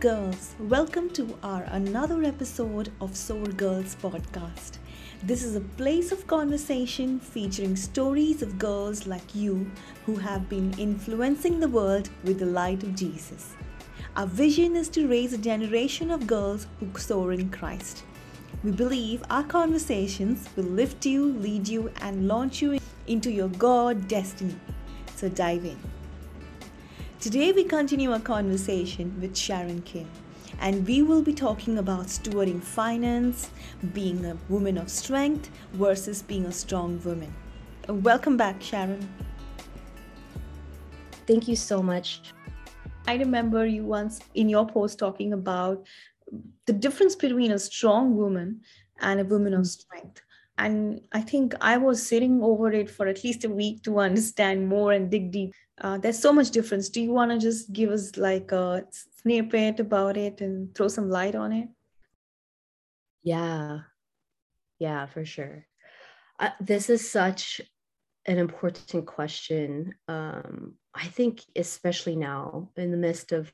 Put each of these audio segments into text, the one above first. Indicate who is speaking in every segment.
Speaker 1: Girls. Welcome to our another episode of Soar Girls podcast. This is a place of conversation featuring stories of girls like you who have been influencing the world with the light of Jesus. Our vision is to raise a generation of girls who soar in Christ. We believe our conversations will lift you, lead you, and launch you into your God destiny. So dive in. Today, we continue our conversation with Sharon Kim, and we will be talking about stewarding finance, being a woman of strength versus being a strong woman. Welcome back, Sharon.
Speaker 2: Thank you so much.
Speaker 1: I remember you once in your post talking about the difference between a strong woman and a woman of mm-hmm. strength. And I think I was sitting over it for at least a week to understand more and dig deep. Uh, there's so much difference. Do you want to just give us like a snippet about it and throw some light on it?
Speaker 2: Yeah. Yeah for sure. Uh, this is such an important question. Um, i think especially now in the midst of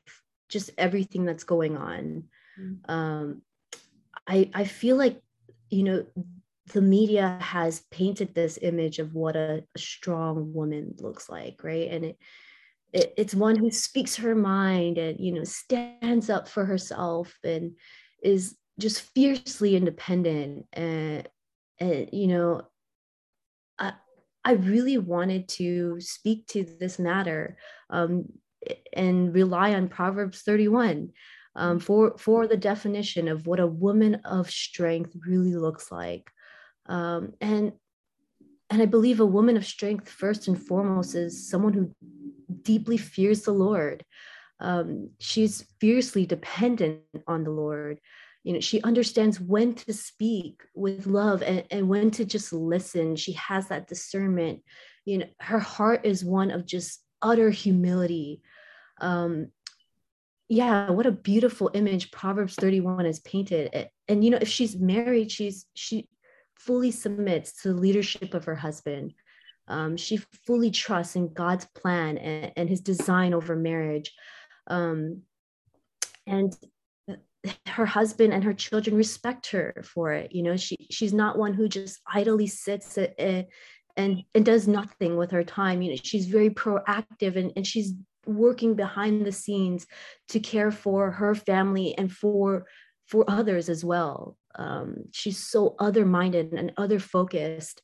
Speaker 2: just everything that's going on mm-hmm. um, I, I feel like you know the media has painted this image of what a, a strong woman looks like right? And it, it, it's one who speaks her mind and you know stands up for herself and is just fiercely independent. And, and you know I, I really wanted to speak to this matter um, and rely on proverbs 31 um, for for the definition of what a woman of strength really looks like um, and and I believe a woman of strength, first and foremost, is someone who deeply fears the Lord. Um, she's fiercely dependent on the Lord. You know, she understands when to speak with love and, and when to just listen. She has that discernment. You know, her heart is one of just utter humility. Um, yeah, what a beautiful image Proverbs 31 has painted. And, and you know, if she's married, she's she fully submits to the leadership of her husband. Um, she fully trusts in God's plan and, and his design over marriage. Um, and her husband and her children respect her for it. You know, she she's not one who just idly sits and and, and does nothing with her time. You know, she's very proactive and, and she's working behind the scenes to care for her family and for for others as well. Um, she's so other minded and other focused.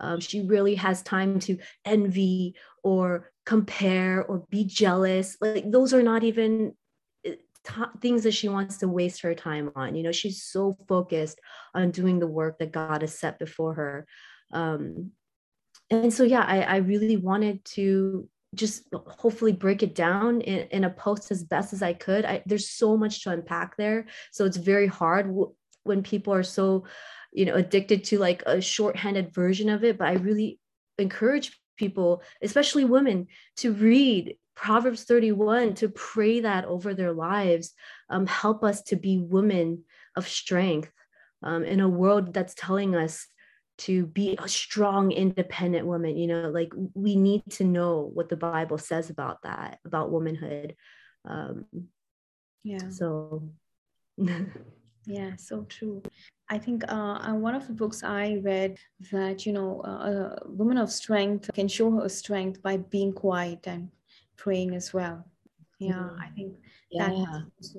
Speaker 2: Um, she really has time to envy or compare or be jealous. Like those are not even eh, t- things that she wants to waste her time on. You know, she's so focused on doing the work that God has set before her. Um, and so, yeah, I, I really wanted to just hopefully break it down in, in a post as best as I could. I, there's so much to unpack there. So it's very hard when people are so, you know, addicted to like a shorthanded version of it. But I really encourage people, especially women, to read Proverbs 31, to pray that over their lives, um, help us to be women of strength um, in a world that's telling us to be a strong independent woman you know like we need to know what the bible says about that about womanhood um
Speaker 1: yeah.
Speaker 2: so.
Speaker 1: Yeah so true. I think uh, one of the books i read that you know a woman of strength can show her strength by being quiet and praying as well. Yeah mm-hmm. i think yeah. that's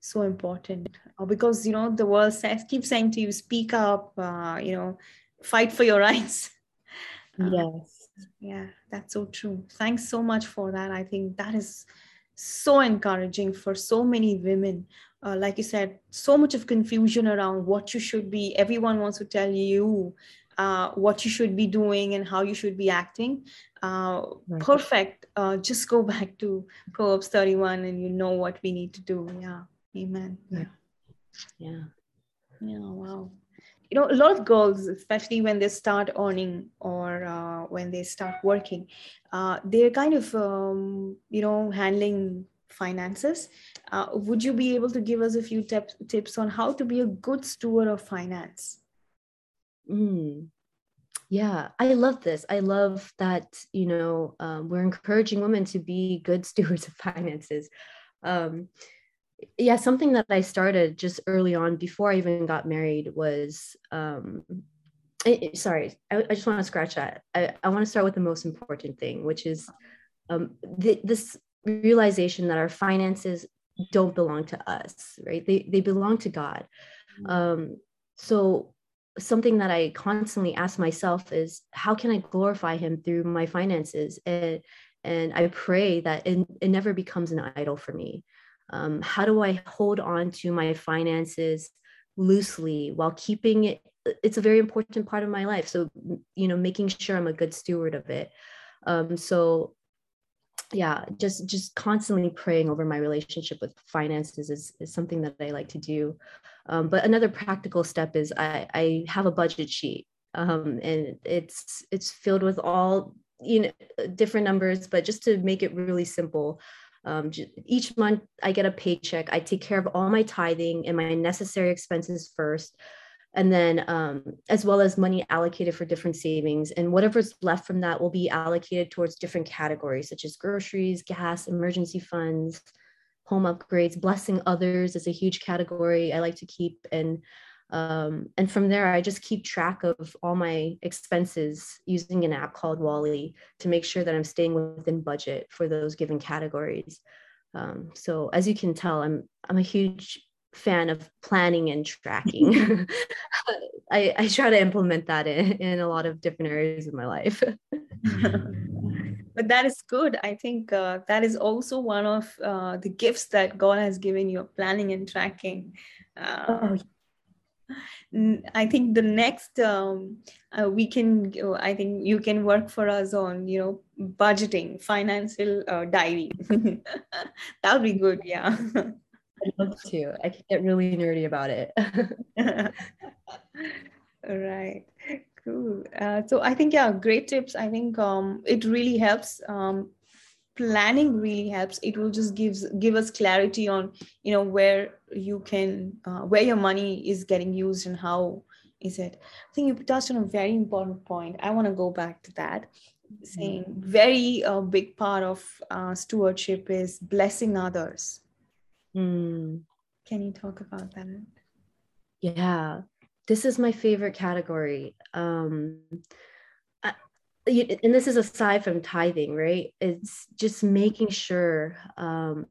Speaker 1: so important. Because you know the world says keep saying to you speak up uh, you know fight for your rights.
Speaker 2: Um, yes.
Speaker 1: yeah, that's so true. Thanks so much for that. I think that is so encouraging for so many women. Uh, like you said, so much of confusion around what you should be. Everyone wants to tell you uh, what you should be doing and how you should be acting. Uh, right. Perfect. Uh, just go back to Proverbs 31 and you know what we need to do. Yeah. Amen.
Speaker 2: Yeah. Yeah.
Speaker 1: Yeah. Wow you know a lot of girls especially when they start earning or uh, when they start working uh, they're kind of um, you know handling finances uh, would you be able to give us a few tips on how to be a good steward of finance
Speaker 2: mm. yeah i love this i love that you know um, we're encouraging women to be good stewards of finances um, yeah something that i started just early on before i even got married was um it, sorry I, I, just want to scratch that. I, I want to start with the most important thing which is um, the, this realization that our finances don't belong to us right? They, they belong to god. Mm-hmm. um, so something that i constantly ask myself is how can i glorify him through my finances? And and i pray that it, it never becomes an idol for me um, how do i hold on to my finances loosely while keeping it it's a very important part of my life. So you know making sure i'm a good steward of it. Um, so yeah just just constantly praying over my relationship with finances is, is something that i like to do. Um, but another practical step is i i have a budget sheet. Um, and it's it's filled with all you know different numbers but just to make it really simple um, each month i get a paycheck. I take care of all my tithing and my necessary expenses first and then um, as well as money allocated for different savings and whatever's left from that will be allocated towards different categories such as groceries gas emergency funds home upgrades. Blessing others is a huge category i like to keep and um, and from there i just keep track of all my expenses using an app called wally to make sure that i'm staying within budget for those given categories um, so as you can tell i'm i'm a huge fan of planning and tracking. I, I try to implement that in, in a lot of different areas of my life.
Speaker 1: but that is good. I think uh, that is also one of uh, the gifts that God has given you planning and tracking. Uh, oh. I think the next um, uh, we can, I think you can work for us on, you know, budgeting, financial uh, diary. that would be good. Yeah.
Speaker 2: I'd love to. I can get really nerdy about it.
Speaker 1: All right. Cool. Uh, so I think yeah, great tips. I think um, it really helps. Um, planning really helps. It will just gives give us clarity on you know where you can uh, where your money is getting used and how is it. I think you touched on a very important point. I want to go back to that saying very uh, big part of uh, stewardship is blessing others Mm. Can you talk about that?
Speaker 2: Yeah, this is my favorite category. Um, I, and this is aside from tithing, right? It's just making sure um,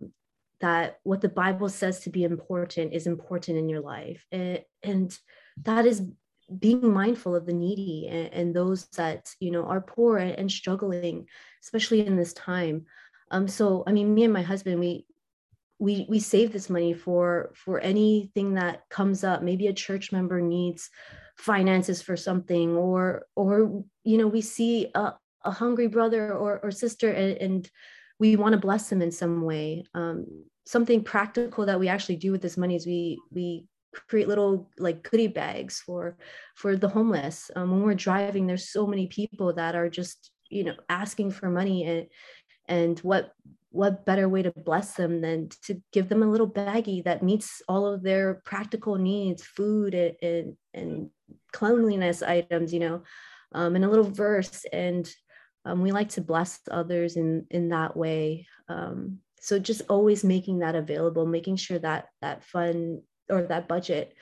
Speaker 2: that what the Bible says to be important is important in your life. And, and that is being mindful of the needy and, and, those that you know are poor and, struggling especially in this time um so i mean me and my husband we we we save this money for for anything that comes up maybe a church member needs finances for something or or you know we see a, a hungry brother or, or sister and, and we want to bless them in some way. Um, something practical that we actually do with this money is we we create little like goodie bags for for the homeless. Um, when we're driving there's so many people that are just you know asking for money and and what what better way to bless them than to give them a little baggie that meets all of their practical needs food and, and, and cleanliness items you know um, and a little verse and um, we like to bless others in in that way. Um, so just always making that available making sure that that fund or that budget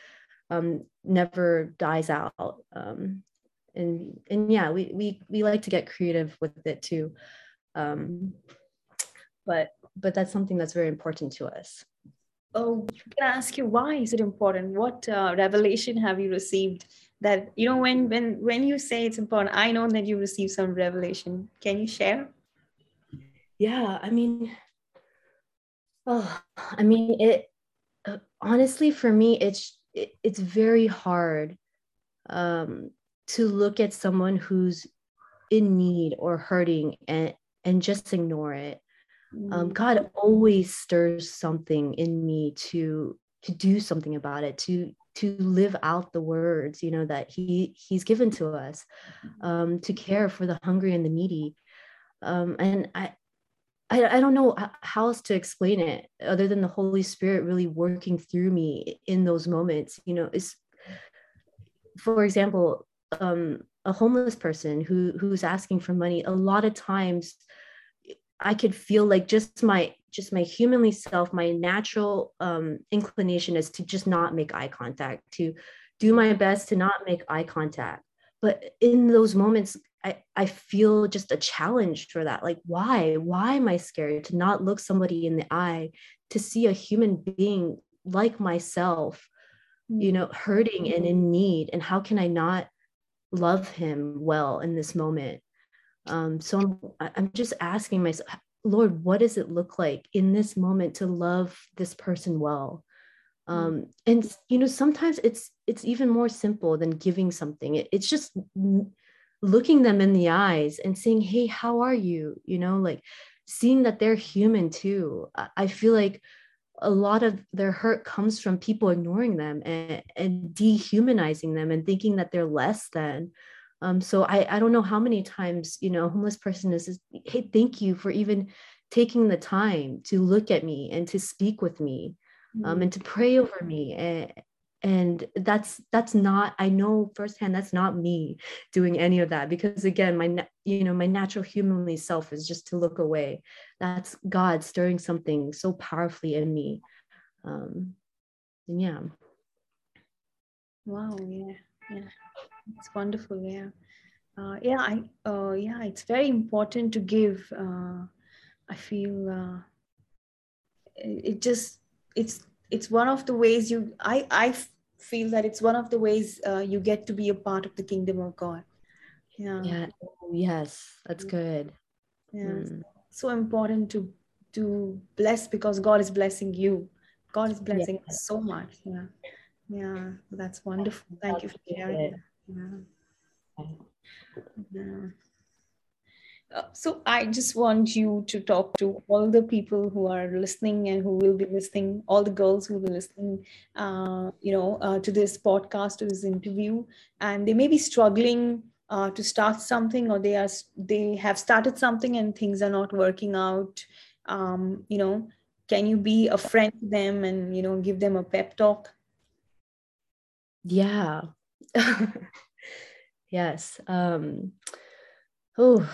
Speaker 2: um, never dies out. Um, and and yeah we we we like to get creative with it too. Um, but but that's something that's very important to us.
Speaker 1: Oh can i ask you why is it important? What uh, revelation have you received that you know when when when you say it's important i know that you received some revelation. Can you share?
Speaker 2: Yeah i mean oh i mean it uh, honestly for me it's it, it's very hard um to look at someone who's in need or hurting and and just ignore it. Um, mm. god always stirs something in me to to do something about it to to live out the words you know that he he's given to us um, to care for the hungry and the needy. Um, and I, I i don't know how else to explain it other than the holy spirit really working through me in those moments you know is for example um, a homeless person who who's asking for money a lot of times I could feel like just my just my humanly self my natural um, inclination is to just not make eye contact to do my best to not make eye contact. But in those moments I, I feel just a challenge for that. Like why why am i scared to not look somebody in the eye to see a human being like myself you know hurting and in need? And how can i not love him well in this moment um, so I'm, I'm just asking myself lord what does it look like in this moment to love this person well? Um, and you know sometimes it's it's even more simple than giving something. It, it's just looking them in the eyes and saying hey how are you? You know like seeing that they're human too. I feel like a lot of their hurt comes from people ignoring them and, and dehumanizing them and thinking that they're less than um, so I, I don't know how many times you know a homeless person is, is hey thank you for even taking the time to look at me and to speak with me um, and to pray over me. And, and that's that's not i know firsthand that's not me doing any of that because again my you know my natural humanly self is just to look away. That's god stirring something so powerfully in me. Um and yeah.
Speaker 1: Wow yeah yeah it's wonderful yeah. Uh, yeah i uh, yeah it's very important to give uh, i feel uh, it just it's it's one of the ways you i i feel that it's one of the ways uh, you get to be a part of the kingdom of god.
Speaker 2: Yeah. Yeah yes that's good.
Speaker 1: Yeah mm. so important to to bless because god is blessing you. God is blessing yeah. us so much yeah. Yeah that's wonderful. Thank you for sharing yeah. yeah. So I just want you to talk to all the people who are listening and who will be listening, all the girls who will be listening, uh, you know, uh, to this podcast, to this interview, and they may be struggling uh, to start something, or they are they have started something and things are not working out. Um, you know, can you be a friend to them and you know give them a pep talk?
Speaker 2: Yeah. yes. Um, oh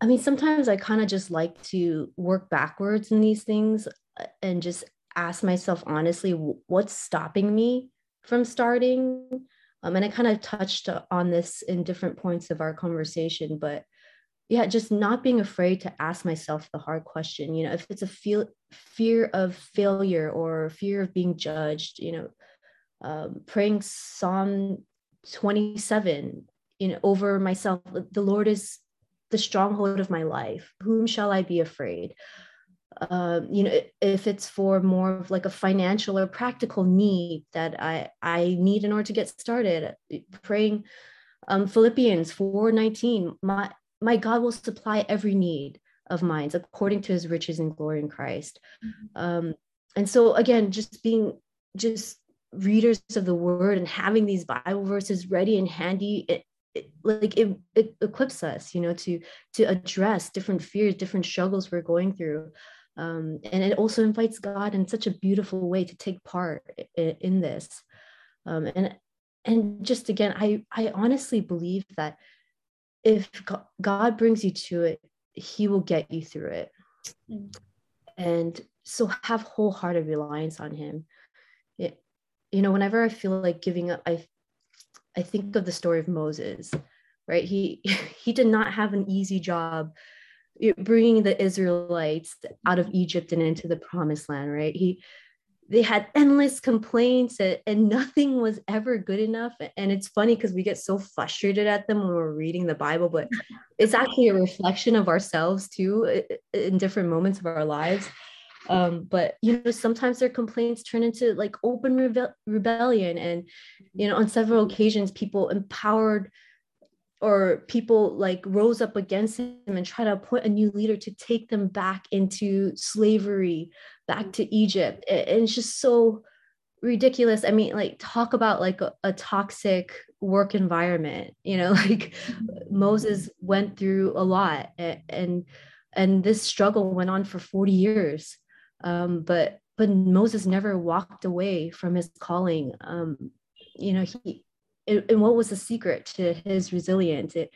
Speaker 2: I mean, sometimes I kind of just like to work backwards in these things uh, and just ask myself honestly, what's stopping me from starting? Um, and I kind of touched on this in different points of our conversation, but yeah, just not being afraid to ask myself the hard question. You know, if it's a feel, fear of failure or fear of being judged, you know, um, praying Psalm 27, you know, over myself. The Lord is the stronghold of my life whom shall i be afraid um, you know if it's for more of like a financial or practical need that i i need in order to get started praying um, philippians 4 19 my my god will supply every need of mine according to his riches and glory in christ mm-hmm. um, and so again just being just readers of the word and having these bible verses ready and handy it, it, like it, it equips us you know to to address different fears different struggles we're going through. Um, and it also invites god in such a beautiful way to take part in, in this. Um, and and just again i i honestly believe that if god brings you to it he will get you through it. Mm. and so have wholehearted reliance on him you know whenever i feel like giving up i I think of the story of Moses, right? He he did not have an easy job bringing the Israelites out of Egypt and into the promised land, right? He they had endless complaints and, and nothing was ever good enough. And it's funny because we get so frustrated at them when we're reading the Bible, but it's actually a reflection of ourselves too in different moments of our lives um, but you know sometimes their complaints turn into like open rebe- rebellion. And you know on several occasions people empowered or people like rose up against him and try to appoint a new leader to take them back into slavery back to egypt. And it's just so ridiculous. I mean like talk about like a, a toxic work environment you know like moses went through a lot and, and and this struggle went on for 40 years um, but but Moses never walked away from his calling. Um, you know, he and what was the secret to his resilience? It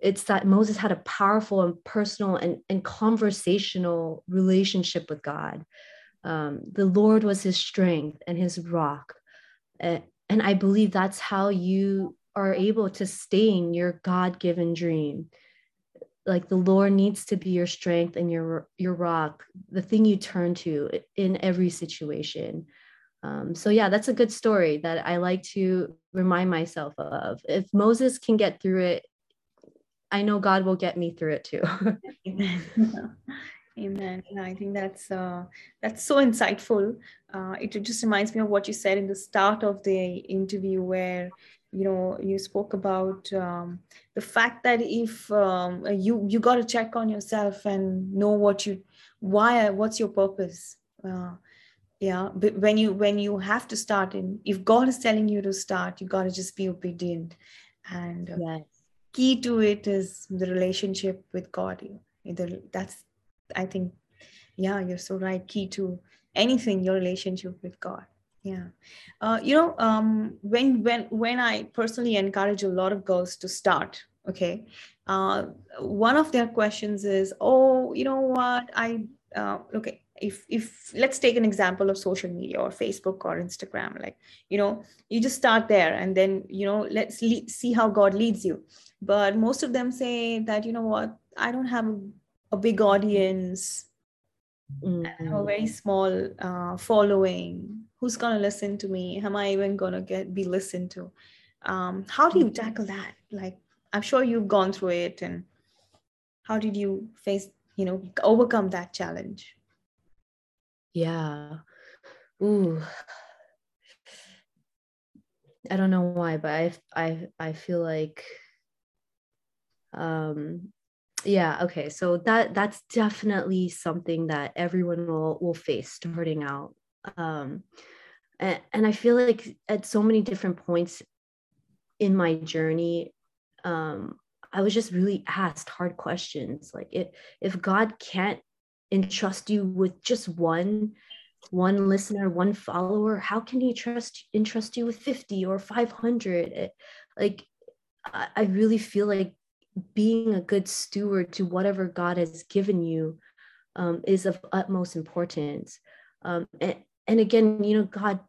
Speaker 2: it's that Moses had a powerful and personal and, and conversational relationship with God. Um, the Lord was his strength and his rock. Uh, and I believe that's how you are able to stay in your God given dream. Like the Lord needs to be your strength and your your rock, the thing you turn to in every situation. Um, so yeah, that's a good story that I like to remind myself of. If Moses can get through it, I know God will get me through it too.
Speaker 1: Amen. Amen. I think that's uh, that's so insightful. Uh, it just reminds me of what you said in the start of the interview, where you know you spoke about um, the fact that if um, you you got to check on yourself and know what you why what's your purpose. Uh, yeah, but when you when you have to start, and if God is telling you to start, you got to just be obedient and. Uh, yes key to it is the relationship with God. Either that's, I think, yeah, you're so right. Key to anything, your relationship with God. Yeah, uh, you know, um, when when when I personally encourage a lot of girls to start, okay, uh, one of their questions is, oh, you know what, I uh, okay, if if let's take an example of social media or facebook or instagram like you know you just start there and then you know let's le- see how god leads you. But most of them say that you know what? I don't have a, a big audience. Mm-hmm. a very small uh, following who's going to listen to me am i even going to get be listened to um, how do you mm-hmm. tackle that like i'm sure you've gone through it and how did you face you know overcome that challenge
Speaker 2: yeah. Ooh. I don't know why, but I I I feel like um yeah, okay. So that that's definitely something that everyone will will face starting out. Um and, and I feel like at so many different points in my journey um I was just really asked hard questions. Like if if God can't entrust you with just one one listener one follower how can he trust entrust you with 50 or 500 it, like I, I really feel like being a good steward to whatever god has given you um, is of utmost importance. Um, and, and again you know god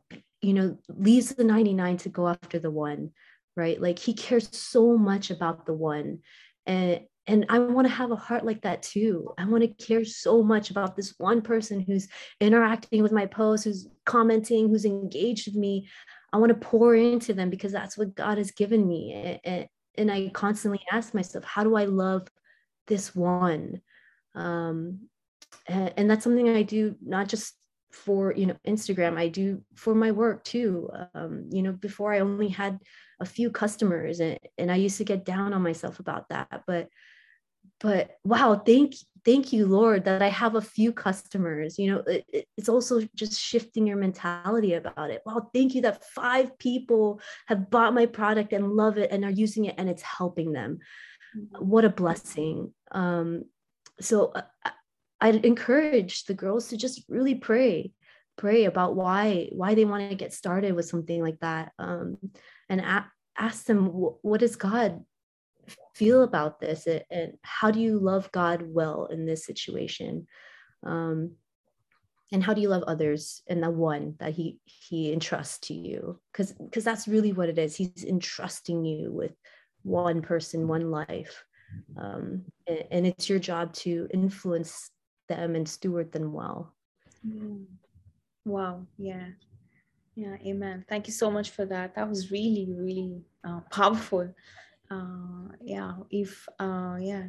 Speaker 2: you know leaves the 99 to go after the one right like he cares so much about the one and and I want to have a heart like that too. I want to care so much about this one person who's interacting with my post who's commenting, who's engaged with me. I want to pour into them because that's what God has given me. And, I constantly ask myself, how do I love this one? Um, and, and that's something I do not just for you know Instagram. I do for my work too. Um, you know, before I only had a few customers, and, and I used to get down on myself about that, but but wow thank thank you lord that i have a few customers you know it, it's also just shifting your mentality about it wow thank you that five people have bought my product and love it and are using it and it's helping them mm-hmm. what a blessing um so uh, i encourage the girls to just really pray pray about why why they want to get started with something like that um and a- ask them what does god feel about this and how do you love god well in this situation? Um, and how do you love others and the one that he he entrusts to you? Because because that's really what it is. He's entrusting you with one person one life. Um, and, and, it's your job to influence them and steward them well.
Speaker 1: Mm. wow yeah. Yeah amen. Thank you so much for that. That was really really uh, powerful. Uh, yeah if uh, yeah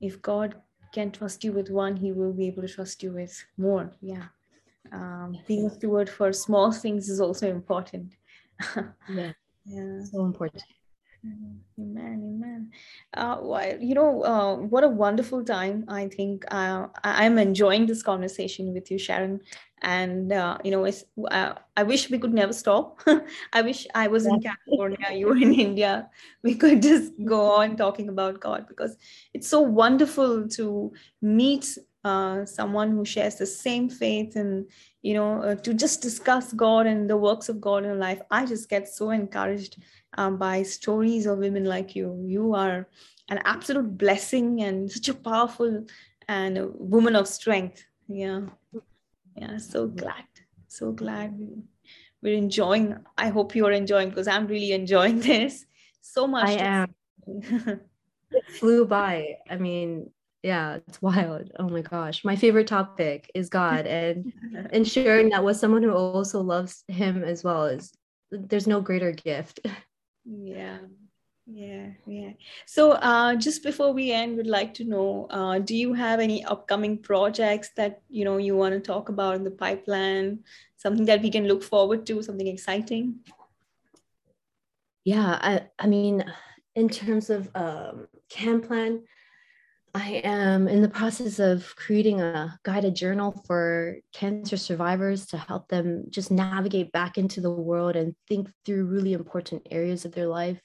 Speaker 1: if god can trust you with one he will be able to trust you with more. Yeah. Um, being a steward for small things is also important.
Speaker 2: Yeah yeah. So important.
Speaker 1: Amen, amen. Uh, well, you know, uh, what a wonderful time. I think uh, I'm enjoying this conversation with you, Sharon. And, uh, you know, it's, uh, I wish we could never stop. I wish I was in California, you were in India. We could just go on talking about God because it's so wonderful to meet uh, someone who shares the same faith and you know uh, to just discuss god and the works of god in life i just get so encouraged um, by stories of women like you. You are an absolute blessing and such a powerful and a woman of strength. Yeah. Yeah. So glad. So glad we're enjoying. I hope you're enjoying because I'm really enjoying this so much.
Speaker 2: I am. it flew by. I mean, yeah, it's wild. Oh my gosh. My favorite topic is God and and sharing that with someone who also loves him as well is there's no greater gift.
Speaker 1: Yeah. Yeah, yeah. So, uh, just before we end, we'd like to know: uh, Do you have any upcoming projects that you know you want to talk about in the pipeline? Something that we can look forward to? Something exciting?
Speaker 2: Yeah, I, I mean, in terms of um, CanPlan, I am in the process of creating a guided journal for cancer survivors to help them just navigate back into the world and think through really important areas of their life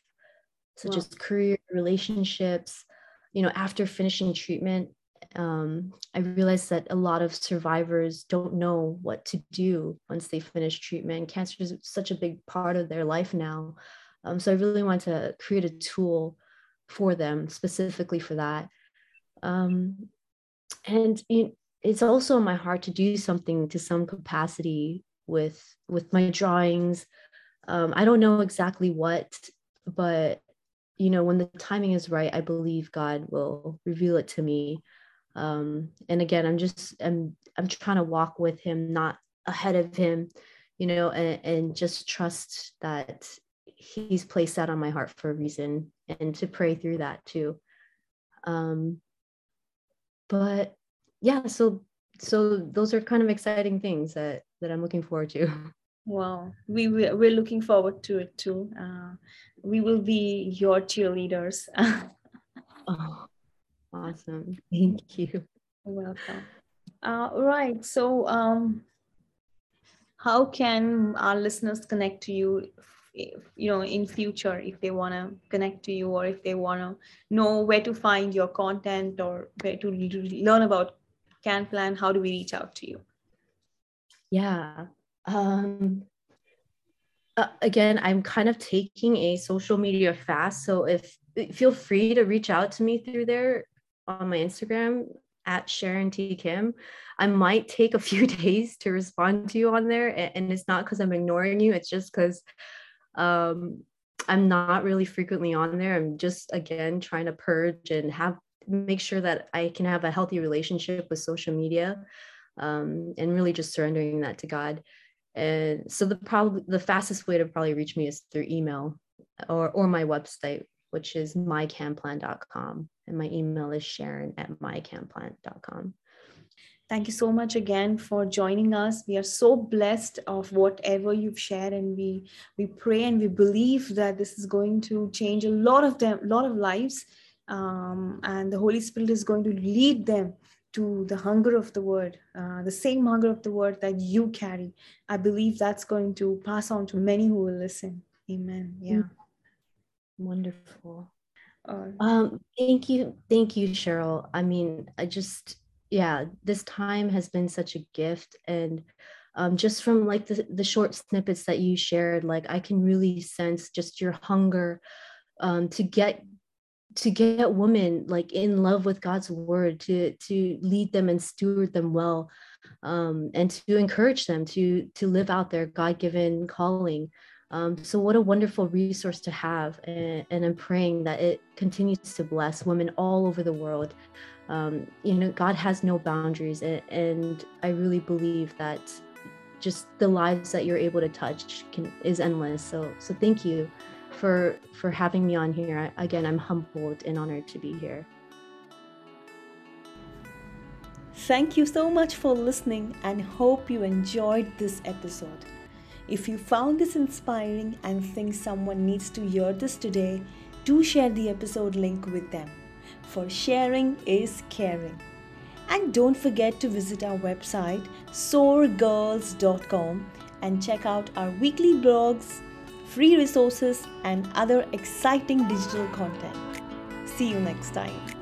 Speaker 2: such wow. as career, relationships. You know, after finishing treatment, um, I realized that a lot of survivors don't know what to do once they finish treatment. Cancer is such a big part of their life now. Um, so I really want to create a tool for them specifically for that. Um, and it's also in my heart to do something to some capacity with with my drawings. Um, I don't know exactly what, but you know, when the timing is right, I believe God will reveal it to me. Um, and again, I'm just I'm I'm trying to walk with Him, not ahead of Him, you know, and, and just trust that He's placed that on my heart for a reason, and to pray through that too. Um, but yeah, so so those are kind of exciting things that that I'm looking forward to.
Speaker 1: Wow, we we're looking forward to it too. Uh, we will be your cheerleaders.
Speaker 2: oh, awesome! Thank you.
Speaker 1: Welcome. Uh, right. So, um, how can our listeners connect to you? You know, in future, if they want to connect to you, or if they want to know where to find your content or where to learn about CanPlan, how do we reach out to you?
Speaker 2: Yeah. Um, uh, again, I'm kind of taking a social media fast. So if feel free to reach out to me through there on my Instagram at Sharon T. Kim. I might take a few days to respond to you on there. And it's not because I'm ignoring you, it's just because um, I'm not really frequently on there. I'm just, again, trying to purge and have make sure that I can have a healthy relationship with social media um, and really just surrendering that to God. And so the probably the fastest way to probably reach me is through email or or my website which is mycanplan.com and my email is sharon at mycanplan.com
Speaker 1: thank you so much again for joining us we are so blessed of whatever you've shared and we we pray and we believe that this is going to change a lot of them a lot of lives um, and the holy spirit is going to lead them to the hunger of the word, uh, the same hunger of the word that you carry. I believe that's going to pass on to many who will listen. Amen. Yeah.
Speaker 2: Wonderful. Uh, um, thank you. Thank you, Cheryl. I mean, I just, yeah, this time has been such a gift. And um, just from like the, the short snippets that you shared, like I can really sense just your hunger um, to get to get women like in love with God's word, to to lead them and steward them well, um, and to encourage them to to live out their God given calling. Um, so what a wonderful resource to have, and, and, I'm praying that it continues to bless women all over the world. Um, you know, God has no boundaries, and, I really believe that just the lives that you're able to touch can, is endless. So so thank you for for having me on here. Again, I'm humbled and honored to be here.
Speaker 1: Thank you so much for listening and hope you enjoyed this episode. If you found this inspiring and think someone needs to hear this today, do share the episode link with them. For sharing is caring. And don't forget to visit our website soargirls.com and check out our weekly blogs, free resources, and other exciting digital content. See you next time.